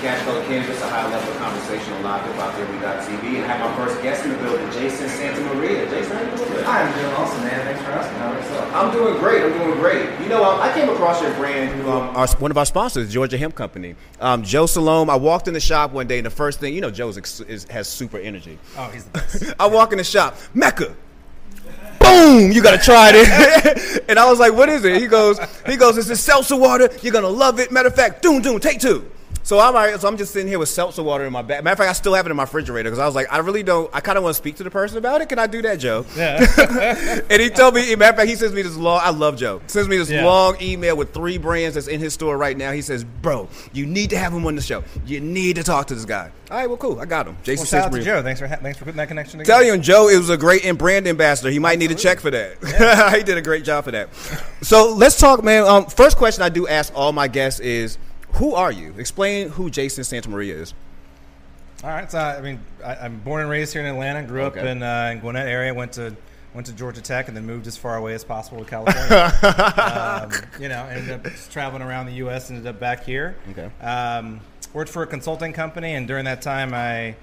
Cash Color Cannabis, a high level conversation on live hip hop TV. And I have my first guest in the building, Jason Santa Maria. Jason, how you doing? I'm doing awesome, man. Thanks for asking. How about yourself? I'm doing great. I'm doing great. You know, um, I came across your brand, um, our, one of our sponsors, Georgia Hemp Company. Um, Joe Salome. I walked in the shop one day, and the first thing, you know, Joe has super energy. Oh, he's the best. I walk in the shop, Mecca. Boom! You gotta try it. and I was like, "What is it?" He goes, "He goes, it's this seltzer water. You're gonna love it. Matter of fact, doom doom, take two. So I'm all right, so I'm just sitting here with seltzer water in my bag. Matter of fact, I still have it in my refrigerator because I was like, I really don't. I kind of want to speak to the person about it. Can I do that, Joe? Yeah. and he told me. Matter of fact, he sends me this long. I love Joe. Sends me this Yeah. long email with three brands that's in his store right now. He says, "Bro, you need to have him on the show. You need to talk to this guy." All right, well, cool. I got him. Jason Well, shout out to Joe. Thanks for ha- thanks for putting that connection together. Tell you, and Joe, it was a great and brand ambassador. He might need a check for that. he did a great job for that. So let's talk, man. Um, first question I do ask all my guests is, who are you? Explain who Jason Santa Maria is. All right. So I mean, I, I'm born and raised here in Atlanta. Grew up in, uh, in Gwinnett area. Went to went to Georgia Tech and then moved as far away as possible to California. um, you know, ended up traveling around the U.S. Ended up back here. Okay. Um, worked for a consulting company, and during that time, I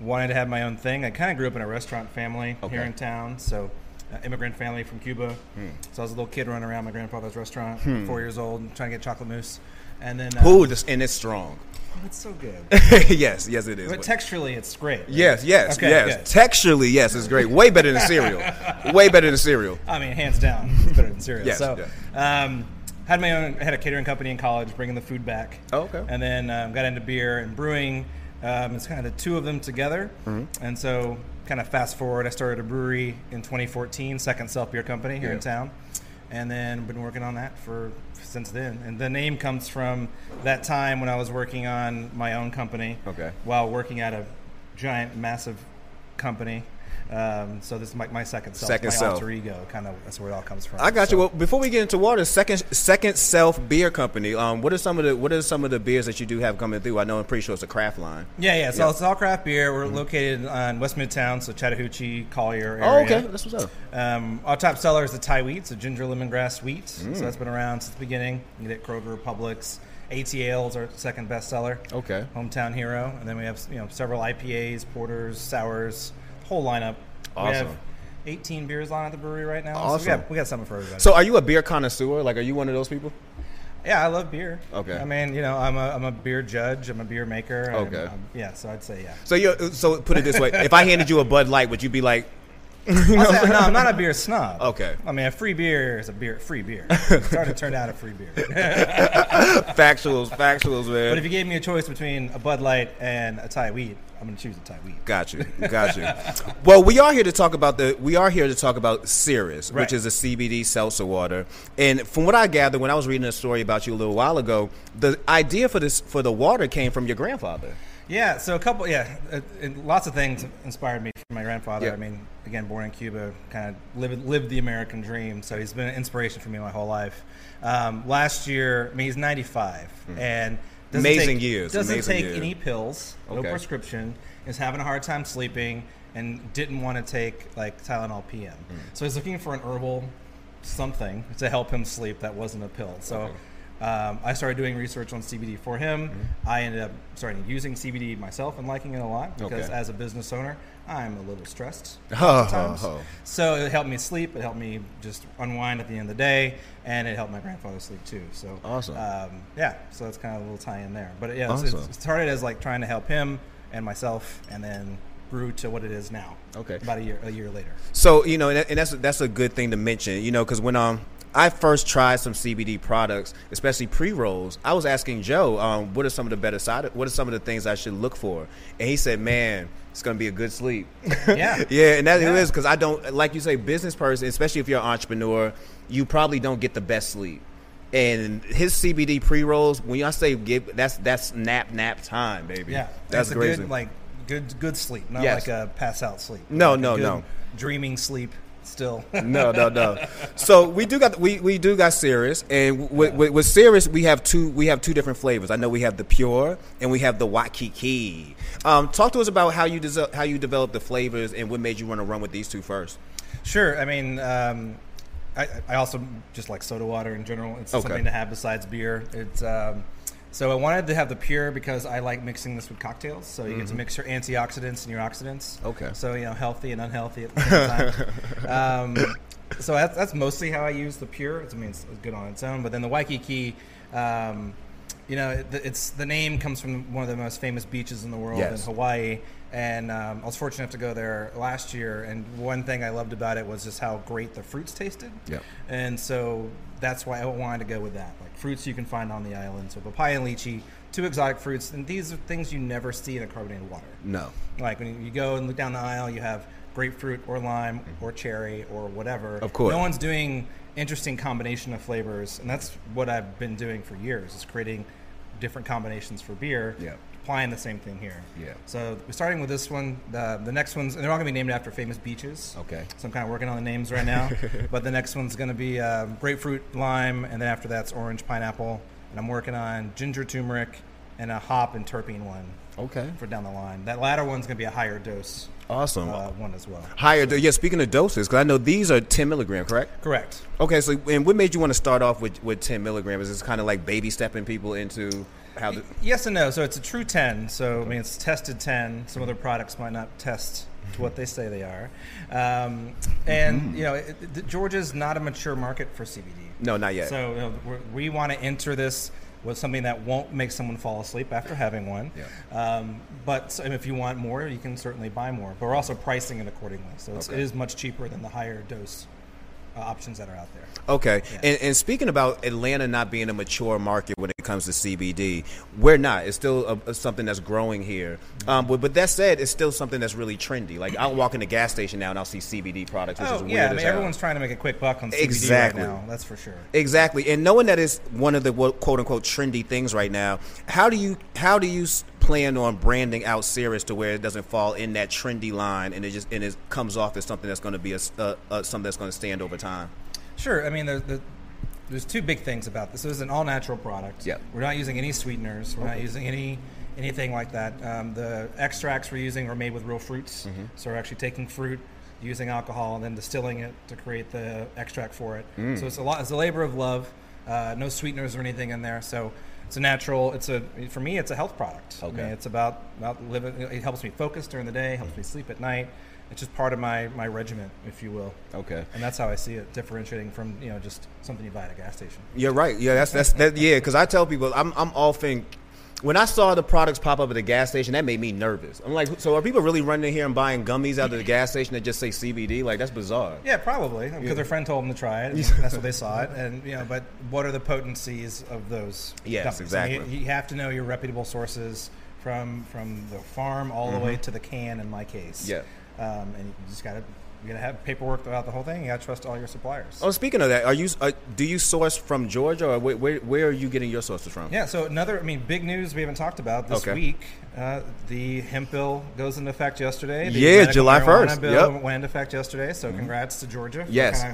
wanted to have my own thing. I kind of grew up in a restaurant family Okay. here in town, so. Uh, immigrant family from Cuba, so I was a little kid running around my grandfather's restaurant, four years old, trying to get chocolate mousse, and then uh, Who? This and it's strong. oh, it's so good. yes, yes, it is. But texturally, it's great. right? yes, yes, Okay, yes. good. Texturally, yes, it's great. Way better than cereal. Way better than cereal. I mean, hands down, it's better than cereal. Yes, so, um, had my own, had a catering company in college, bringing the food back. Oh, okay. And then um, got into beer and brewing. Um, it's kind of the two of them together. Mm-hmm. And so, kind of fast forward, I started a brewery in 2014, second self beer company here in town, and then been working on that for since then. And the name comes from that time when I was working on my own company. Okay. While working at a giant, massive company. Um, so this is my, my second self, Second my self. alter ego. Kind of that's where it all comes from. I got you. Well, before we get into water, second second self beer company. Um, what are some of the what are some of the beers that you do have coming through? I know I'm pretty sure it's a craft line. Yeah, yeah. So Yeah. Mm-hmm. it's all craft beer. We're located on West Midtown, so Chattahoochee, Collier area. Oh, okay, that's what's up. Um, our top seller is the Thai wheat, so ginger lemongrass wheat. Mm. So that's been around since the beginning. You get it at Kroger, Publix. ATL is our second best seller. Okay. Hometown hero, and then we have you know several IPAs, porters, sours, whole lineup. We Awesome. have 18 beers on at the brewery right now. So Awesome. we got, we got something for everybody. So, are you a beer connoisseur? Like, are you one of those people? yeah, I love beer. Okay. I mean, you know, I'm a, I'm a beer judge. I'm a beer maker. I'm- Okay. I'm- yeah, so I'd say yeah. So, you so put it this way: if I handed you a Bud Light, would you be like, I'll say, no, I'm not a beer snob. Okay. I mean, a free beer is a beer, free beer. It's hard to turn down a free beer. factuals, factuals, man? But if you gave me a choice between a Bud Light and a Thai wheat, I'm going to choose the Thai wheat. Got you, got you. well, we are here to talk about the. We are here to talk about Cirrus, Right. which is a CBD seltzer water. And from what I gathered, when I was reading a story about you a little while ago, the idea for this for the water came from your grandfather. Yeah, so a couple, yeah, uh, and lots of things inspired me from my grandfather. Yeah. I mean, again, born in Cuba, kind of lived, lived the American dream. So he's been an inspiration for me my whole life. Um, last year, I mean, he's 95, and doesn't. Amazing take, years, Doesn't amazing take years. any pills, no Okay. prescription. Is having a hard time sleeping, and didn't want to take like Tylenol PM. Hmm. So he's looking for an herbal something to help him sleep that wasn't a pill. So. Okay. Um, I started doing research on CBD for him. Mm-hmm. I ended up starting using CBD myself and liking it a lot because Okay. as a business owner, I'm a little stressed. Ho, lots of ho, times. ho. So it helped me sleep. It helped me just unwind at the end of the day, and it helped my grandfather sleep too. So Awesome. Um, yeah, so that's kind of a little tie in there. But yeah, Awesome. it started as like trying to help him and myself, and then grew to what it is now. Okay. About a year a year later. So you know, and and that's that's a good thing to mention. You know, because when um I first tried some CBD products, especially pre rolls, I was asking Joe, um, what are some of the better side? What are some of the things I should look for? And he said, "Man, it's gonna be a good sleep." Yeah. yeah, and that Yeah. it is because I don't like you say business person, especially if you're an entrepreneur, you probably don't get the best sleep. And his CBD pre rolls, when I say give, that's that's nap nap time, baby. Yeah, that's a crazy. good like good good sleep, not Yes. like a pass out sleep. No, Like no, no. Dreaming sleep still. no, no, no. So we do got we, we do got Cirrus, and with, with, with Cirrus we have two we have two different flavors. I know we have the pure and we have the Waikiki. Um, talk to us about how you des- how you developed the flavors and what made you want to run with these two first. Sure. I mean, um, I, I also just like soda water in general. It's Okay. something to have besides beer. It's um, So I wanted to have the pure because I like mixing this with cocktails. So you get to mix your antioxidants and your oxidants. Mm-hmm. Okay. So you know, healthy and unhealthy at the same time. um, so that's, that's mostly how I use the pure. It's, I mean, it's good on its own. But then the Waikiki, um, you know, it, it's the name comes from one of the most famous beaches in the world Yes. in Hawaii. And um, I was fortunate enough to go there last year. And one thing I loved about it was just how great the fruits tasted. Yep. And so that's why I wanted to go with that. Like fruits you can find on the island. So papaya and lychee, two exotic fruits. And these are things you never see in a carbonated water. No. Like when you go and look down the aisle, you have grapefruit or lime or cherry or whatever. Of course. No one's doing interesting combination of flavors. And that's what I've been doing for years is creating different combinations for beer. Yeah. Applying the same thing here. Yeah. So we're starting with this one. The, the next ones, and they're all going to be named after famous beaches. Okay. So I'm kind of working on the names right now. but the next one's going to be uh, grapefruit, lime, and then after that's orange, pineapple. And I'm working on ginger, turmeric, and a hop and terpene one Okay. for down the line. That latter one's going to be a higher dose Awesome. uh, one as well. Higher. Yeah. Speaking of doses, because I know these are 10 milligram, correct? Correct. Okay. So, and what made you want to start off with with 10 milligrams? Is this kind of like baby stepping people into how? The, Yes and no. So it's a true 10. So, I mean, it's tested 10. Some other products might not test to what they say they are. Um, and, you know, it, it, Georgia's not a mature market for CBD. no, not yet. So you know, we want to enter this with something that won't make someone fall asleep after having one. Um, but if you want more, you can certainly buy more. But we're also pricing it accordingly. So it's, Okay. it is much cheaper than the higher dose options that are out there. Okay, and, and speaking about Atlanta not being a mature market when it comes to CBD, we're not. It's still a, a- something that's growing here. Um, but, but that said, it's still something that's really trendy. Like I'll walk in the gas station now and I'll see CBD products, which is Oh weird yeah, I as mean everyone's trying to make a quick buck on CBD Exactly. right now. That's for sure. Exactly, and knowing that it's one of the quote unquote trendy things right now, how do you how do you plan on branding out Cirrus to where it doesn't fall in that trendy line and it just and it comes off as something that's going to be a, uh, uh, something that's going to stand over time? Sure. I mean, there, there, there's two big things about this. This is an all natural product. Yep. We're not using any sweeteners. We're not using any anything like that. Um, the extracts we're using are made with real fruits. Mm-hmm. So we're actually taking fruit, using alcohol, and then distilling it to create the extract for it. Mm. So it's a lot. It's a labor of love. Uh, no sweeteners or anything in there. So it's a natural. It's a for me. It's a health product. I Okay. mean, it's about about living. It helps me focus during the day. Helps me sleep at night. It's just part of my my regiment, if you will. Okay. And that's how I see it, differentiating from you know just something you buy at a gas station. You're right. Yeah, that's that's that. Yeah, because I tell people I'm I'm often when I saw the products pop up at the gas station, that made me nervous. I'm like, so are people really running in here and buying gummies out of the gas station that just say CBD? Like that's bizarre. Yeah, probably because their friend told them to try it. and that's what they saw it, and you know. But what are the potencies of those? Yes, gummies? exactly. I mean, you, have to know your reputable sources from from the farm all the way to the can. In my case, Mm-hmm. Yeah. Um, and you just gotta you gotta have paperwork throughout the whole thing. You gotta trust all your suppliers. Oh, speaking of that, are you uh, do you source from Georgia or where, where where are you getting your sources from? Yeah, so another, I mean, big news we haven't talked about this Okay. week. Uh, the hemp bill goes into effect yesterday. The Yeah, July 1st. bill Yep. Mm-hmm. went into effect yesterday. So congrats to Georgia. Yes.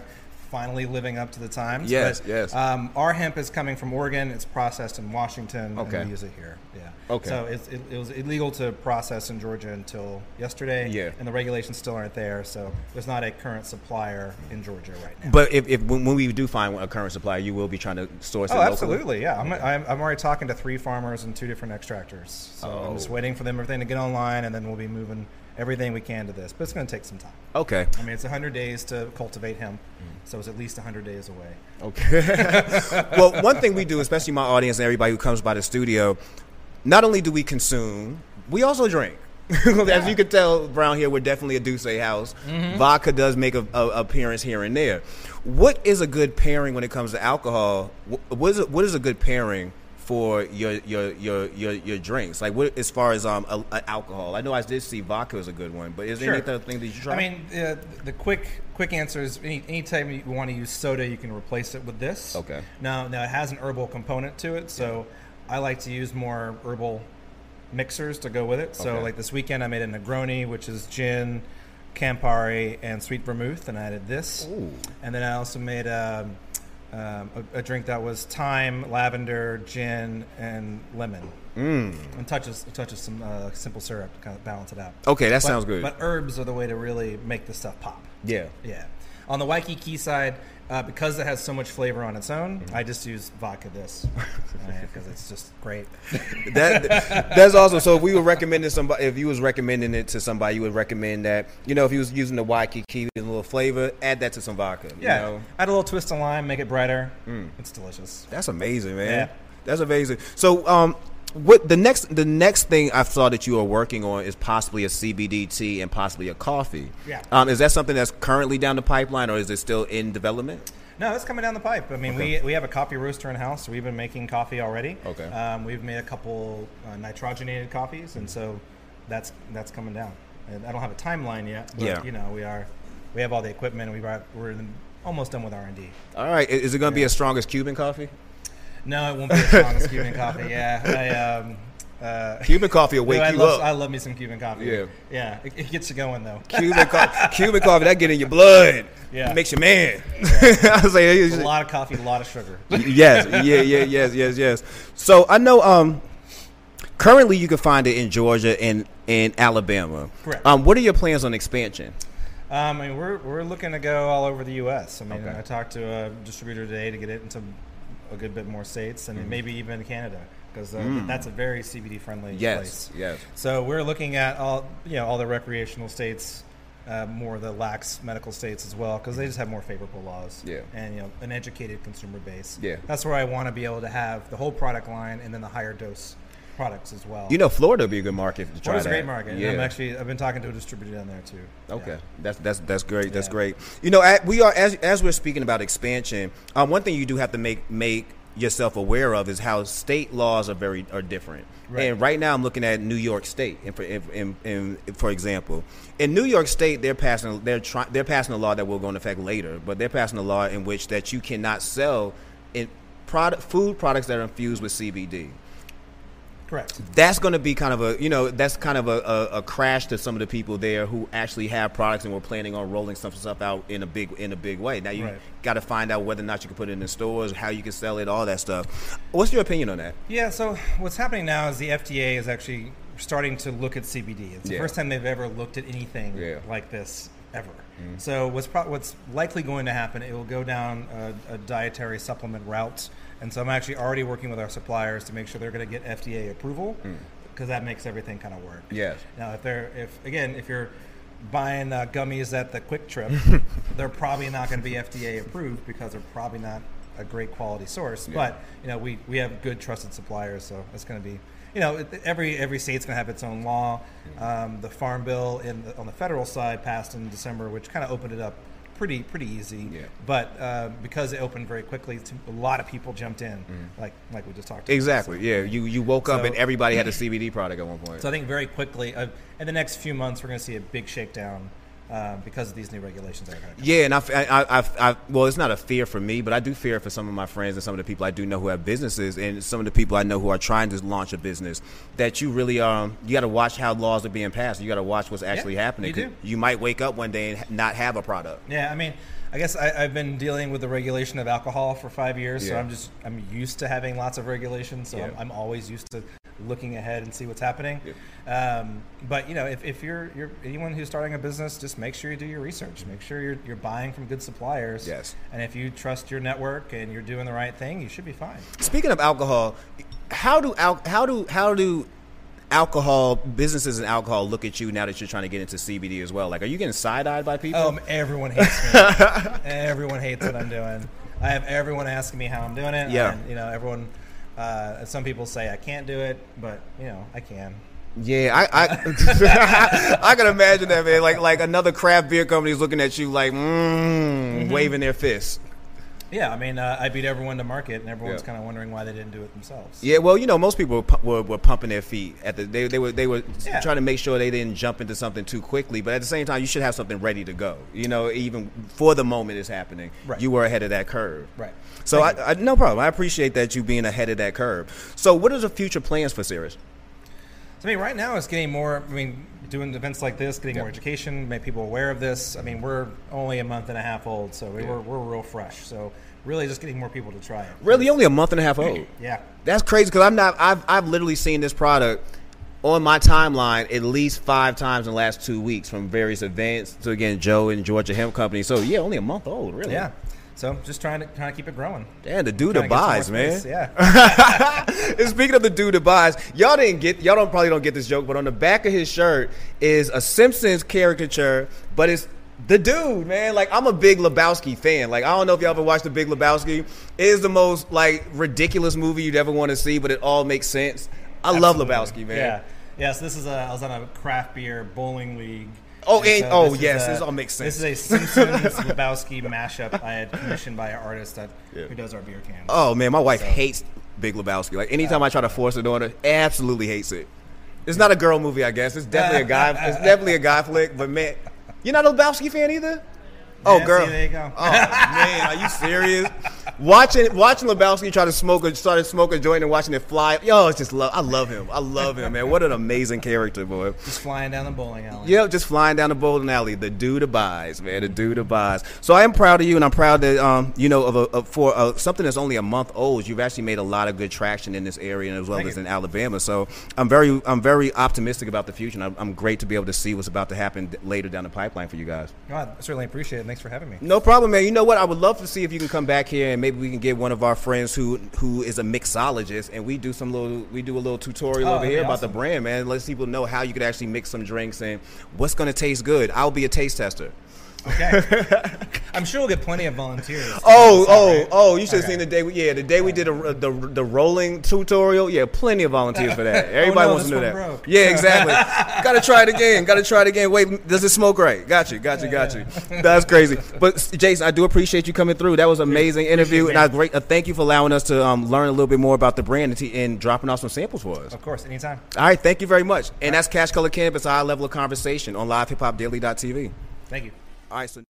Finally living up to the times. Yes, But, yes. Um, our hemp is coming from Oregon. It's processed in Washington. Okay. And we use it here. Yeah. Okay. So it, it was illegal to process in Georgia until yesterday. Yeah. And the regulations still aren't there. So there's not a current supplier in Georgia right now. But if, if when, we do find a current supplier, you will be trying to source it Oh, locally? absolutely. Yeah, I'm, I'm, I'm already talking to three farmers and two different extractors. So I'm just Oh. waiting for them everything to get online, and then we'll be moving everything we can to this. But it's going to take some time. Okay. I mean, it's 100 days to cultivate hemp, so it's at least 100 days away. Okay. well, one thing we do, especially my audience and everybody who comes by the studio, not only do we consume, we also drink. As you can tell, around here, we're definitely a Douce house. Mm-hmm. Vodka does make a, a appearance here and there. What is a good pairing when it comes to alcohol? What is a, what is a good pairing for your your your your, your drinks? Like what as far as um a, a alcohol? I know I did see vodka is a good one, but is there Sure. any other thing that you try? I mean, uh, the quick quick answer is any anytime you want to use soda, you can replace it with this. Okay. Now, now it has an herbal component to it, so I like to use more herbal mixers to go with it. So, Okay. like this weekend, I made a Negroni, which is gin, Campari, and sweet vermouth, and I added this. Ooh. And then I also made um, um, a, a drink that was thyme, lavender, gin, and lemon. Mm. And touches touches some uh, simple syrup to kind of balance it out. Okay, that But- sounds good. But herbs are the way to really make this stuff pop. yeah. Yeah. On the Waikiki side, uh, because it has so much flavor on its own, Mm-hmm. I just use vodka this because it's just great. that that's awesome. so if we were recommending somebody if you was recommending it to somebody you would recommend that you know if you was using the Waikiki with a little flavor add that to some vodka you Yeah, know? add a little twist of lime, make it brighter. It's delicious. that's amazing man Yeah. that's amazing so um what the next the next thing I saw that you are working on is possibly a CBD tea and possibly a coffee Yeah. um is that something that's currently down the pipeline or is it still in development No, it's coming down the pipe. I mean, Okay. we, we have a coffee roaster in house, so we've been making coffee already. Okay. Um, we've made a couple uh, nitrogenated coffees, and so that's that's coming down. And I don't have a timeline yet, but Yeah. you know, we are we have all the equipment, and we are we're almost done with R and D. all right is it going to be as strong as Cuban coffee No, it won't be as strong as Cuban coffee. Yeah, I, um, uh, Cuban coffee will wake I you love, up I love me some Cuban coffee. Yeah. yeah, it, it gets you going though. Cuban coffee, Cuban coffee, that get in your blood. Yeah. makes you man. I was like, It's a lot of coffee, a lot of sugar. yes, yeah, yeah, yes, yes, yes. So I know. Um, currently you can find it in Georgia and in Alabama. Correct. Um, what are your plans on expansion? Um, I mean, we're, we're looking to go all over the U.S. I mean, Okay. I talked to a distributor today to get it into a good bit more states Mm-hmm. and maybe even Canada because uh, that's a very CBD friendly Mm. Yes, place. yes. So we're looking at all you know all the recreational states, uh, more the lax medical states as well because they just have more favorable laws. Yeah. And you know an educated consumer base. Yeah. That's where I want to be able to have the whole product line and then the higher dose products as well. You know, Florida would be a good market to try Florida's a great market. Yeah. I'm actually I've been talking to a distributor down there too. Okay, Yeah. that's that's that's great. That's Yeah. great. You know, at, we are as as we're speaking about expansion. Um, one thing you do have to make make yourself aware of is how state laws are very are different. Right. And right now, I'm looking at New York State, and for in, in, for example, in New York State, they're passing they're trying they're passing a law that will go into effect later, but they're passing a law in which that you cannot sell in product food products that are infused with CBD Correct. that's going to be kind of a you know that's kind of a, a, a crash to some of the people there who actually have products and were planning on rolling some stuff out in a big in a big way. Now you Right. got to find out whether or not you can put it in the stores, how you can sell it, all that stuff. What's your opinion on that? Yeah, so what's happening now is the FDA is actually starting to look at CBD. It's the Yeah. first time they've ever looked at anything Yeah. like this ever. Mm-hmm. So what's pro- what's likely going to happen? It will go down a, a dietary supplement route, and so I'm actually already working with our suppliers to make sure they're going to get FDA approval because that makes everything kind of work. Yes. Now, if they're if again if you're buying uh, gummies at the QuikTrip, they're probably not going to be FDA approved because they're probably not a great quality source. Yeah. But you know, we, we have good trusted suppliers, so it's going to be you know every every state's going to have its own law. Um, the Farm Bill in the, on the federal side passed in December, which kind of opened it up pretty pretty easy. Yeah. But uh, because it opened very quickly, a lot of people jumped in, like like we just talked. about. Exactly. Yeah. You you woke up and everybody had a CBD product at one point. So I think very quickly, uh, in the next few months, we're going to see a big shakedown uh, because of these new regulations that are going to come. Yeah, and I, I, I, I, well, it's not a fear for me, but I do fear for some of my friends and some of the people I do know who have businesses, and some of the people I know who are trying to launch a business. That you really, um, you got to watch how laws are being passed. You got to watch what's actually happening. you You might wake up one day and not have a product. Yeah, I mean, I guess I, I've been dealing with the regulation of alcohol for five years, so I'm just I'm used to having lots of regulations. So Yeah. I'm, I'm always used to looking ahead and see what's happening. Um, but you know, if, if you're you're anyone who's starting a business, just make sure you do your research. Make sure you're you're buying from good suppliers. Yes. And if you trust your network and you're doing the right thing, you should be fine. Speaking of alcohol, how do al- how do how do alcohol businesses and alcohol look at you now that you're trying to get into CBD as well? Like, are you getting side eyed by people? Um, everyone hates me. everyone hates what I'm doing. I have everyone asking me how I'm doing it. Yeah. And, you know, everyone. Uh, some people say I can't do it, but you know, I can. Yeah, I I, I can imagine that man. Like like another craft beer company is looking at you like mm, waving their fists. Yeah, I mean, uh, I beat everyone to market, and everyone's Yeah. kind of wondering why they didn't do it themselves. Yeah, well, you know, most people were, were, were pumping their feet at the they, they were they were Yeah. trying to make sure they didn't jump into something too quickly. But at the same time, you should have something ready to go. You know, even for the moment it's happening, Right. you were ahead of that curve. Right. So I, I, no problem. I appreciate that you being ahead of that curve. So what are the future plans for Cirrus? So, I mean, right now it's getting more. I mean, doing events like this, getting Yeah. more education, make people aware of this. I mean, we're only a month and a half old, so we, Yeah. we're we're real fresh. So, really, just getting more people to try it. Really, only a month and a half old. Yeah. That's crazy because I'm not. I've I've literally seen this product on my timeline at least five times in the last two weeks from various events. So again, Joe and Georgia Hemp Company. So yeah, only a month old, really. Yeah. So just trying to trying to keep it growing. Yeah, the dude that to get some buys, man. space, Yeah. and speaking of the dude that buys, y'all didn't get y'all don't probably don't get this joke, but on the back of his shirt is a Simpsons caricature, but it's the dude, man. Like I'm a big Lebowski fan. Like I don't know if y'all ever watched the Big Lebowski. It is the most like ridiculous movie you'd ever want to see, but it all makes sense. I love Lebowski, man. Yeah. Yes, this is a. I was on a craft beer bowling league. Oh, and- oh, yes, a- this all makes sense. This is a Simpsons Lebowski mashup I had commissioned by an artist that Yeah. who does our beer cans. Oh man, my wife So- hates Big Lebowski. Like anytime I try to force it on her, absolutely hates it. It's not a girl movie, I guess. It's definitely a guy. It's definitely a guy flick. But man, you're not a Lebowski fan either. Oh, Yeah, girl. see, there you go. Oh man, are you serious? Watching watching Lebowski try to smoke a started smoking a joint and watching it fly. Yo, it's just love. I love him. I love him, man. What an amazing character, boy. Just flying down the bowling alley. Yep, just flying down the bowling alley. The dude abides, man. The dude abides. So I am proud of you, and I'm proud that um, you know, of, a, of for uh, something that's only a month old, you've actually made a lot of good traction in this area, and as well Thank as you. in Alabama. So I'm very, I'm very optimistic about the future. And I'm, I'm great to be able to see what's about to happen later down the pipeline for you guys. God, I certainly appreciate it. Thanks for having me. No problem, man. You know what? I would love to see if you can come back here and maybe we can get one of our friends who who is a mixologist and we do some little we do a little tutorial Oh, over here be about the brand, man. Let people know how you could actually mix some drinks and what's going to taste good. I'll be a taste tester. Okay. I'm sure we'll get plenty of volunteers. Oh, oh, right? oh! You should have Okay. seen the day. We, yeah, the day we did a, the the rolling tutorial. Yeah, plenty of volunteers for that. Everybody Oh, no, wants to know that. broke. Yeah, exactly. Got to try it again. Got to try it again. Wait, does it smoke right? Got you. Got you. Got you. That's crazy. But Jason, I do appreciate you coming through. That was an amazing interview, and I great. Uh, thank you for allowing us to um, learn a little bit more about the brand and, t- and dropping off some samples for us. Of course, anytime. All right, thank you very much. And that's Cash Color Cannabis, a high level of conversation on livehip-hop-daily.tv. Thank you. All right, so.